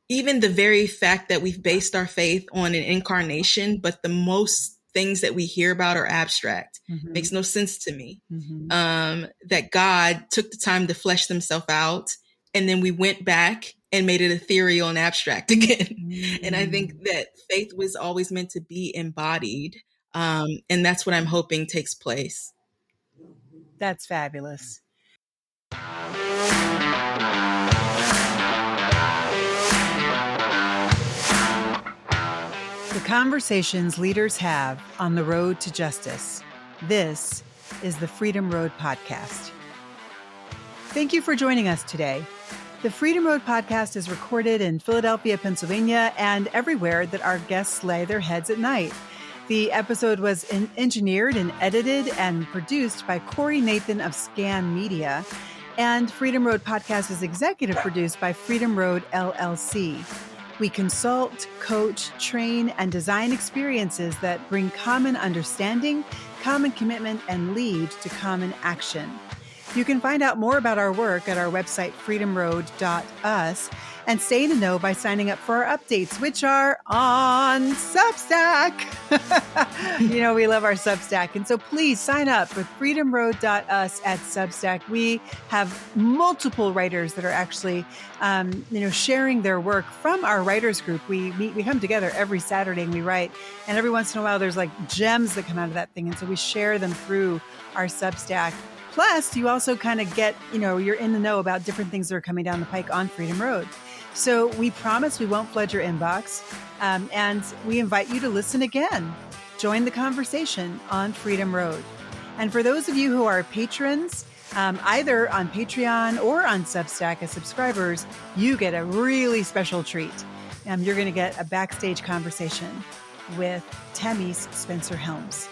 even the very fact that we've based our faith on an incarnation, but the most things that we hear about are abstract mm-hmm. makes no sense to me. Mm-hmm. Um, that God took the time to flesh himself out, and then we went back and made it ethereal and abstract <laughs> again. Mm-hmm. And I think mm. that faith was always meant to be embodied. Um, and that's what I'm hoping takes place. That's fabulous. Conversations leaders have on the road to justice. This is the Freedom Road Podcast. Thank you for joining us today. The Freedom Road Podcast is recorded in Philadelphia, Pennsylvania, and everywhere that our guests lay their heads at night. The episode was in- engineered and edited and produced by Corey Nathan of Scan Media. And Freedom Road Podcast is executive produced by Freedom Road LLC. We consult, coach, train, and design experiences that bring common understanding, common commitment, and lead to common action. You can find out more about our work at our website, freedomroad.us, and stay in the know by signing up for our updates, which are on Substack. <laughs> you know, we love our Substack. And so please sign up with freedomroad.us at Substack. We have multiple writers that are actually, um, you know, sharing their work from our writers group. We meet, we come together every Saturday and we write. And every once in a while, there's like gems that come out of that thing. And so we share them through our Substack. Plus, you also kind of get, you know, you're in the know about different things that are coming down the pike on Freedom Road. So we promise we won't flood your inbox. Um, and we invite you to listen again. Join the conversation on Freedom Road. And for those of you who are patrons, um, either on Patreon or on Substack as subscribers, you get a really special treat. Um, you're going to get a backstage conversation with Tamice Spencer-Helms.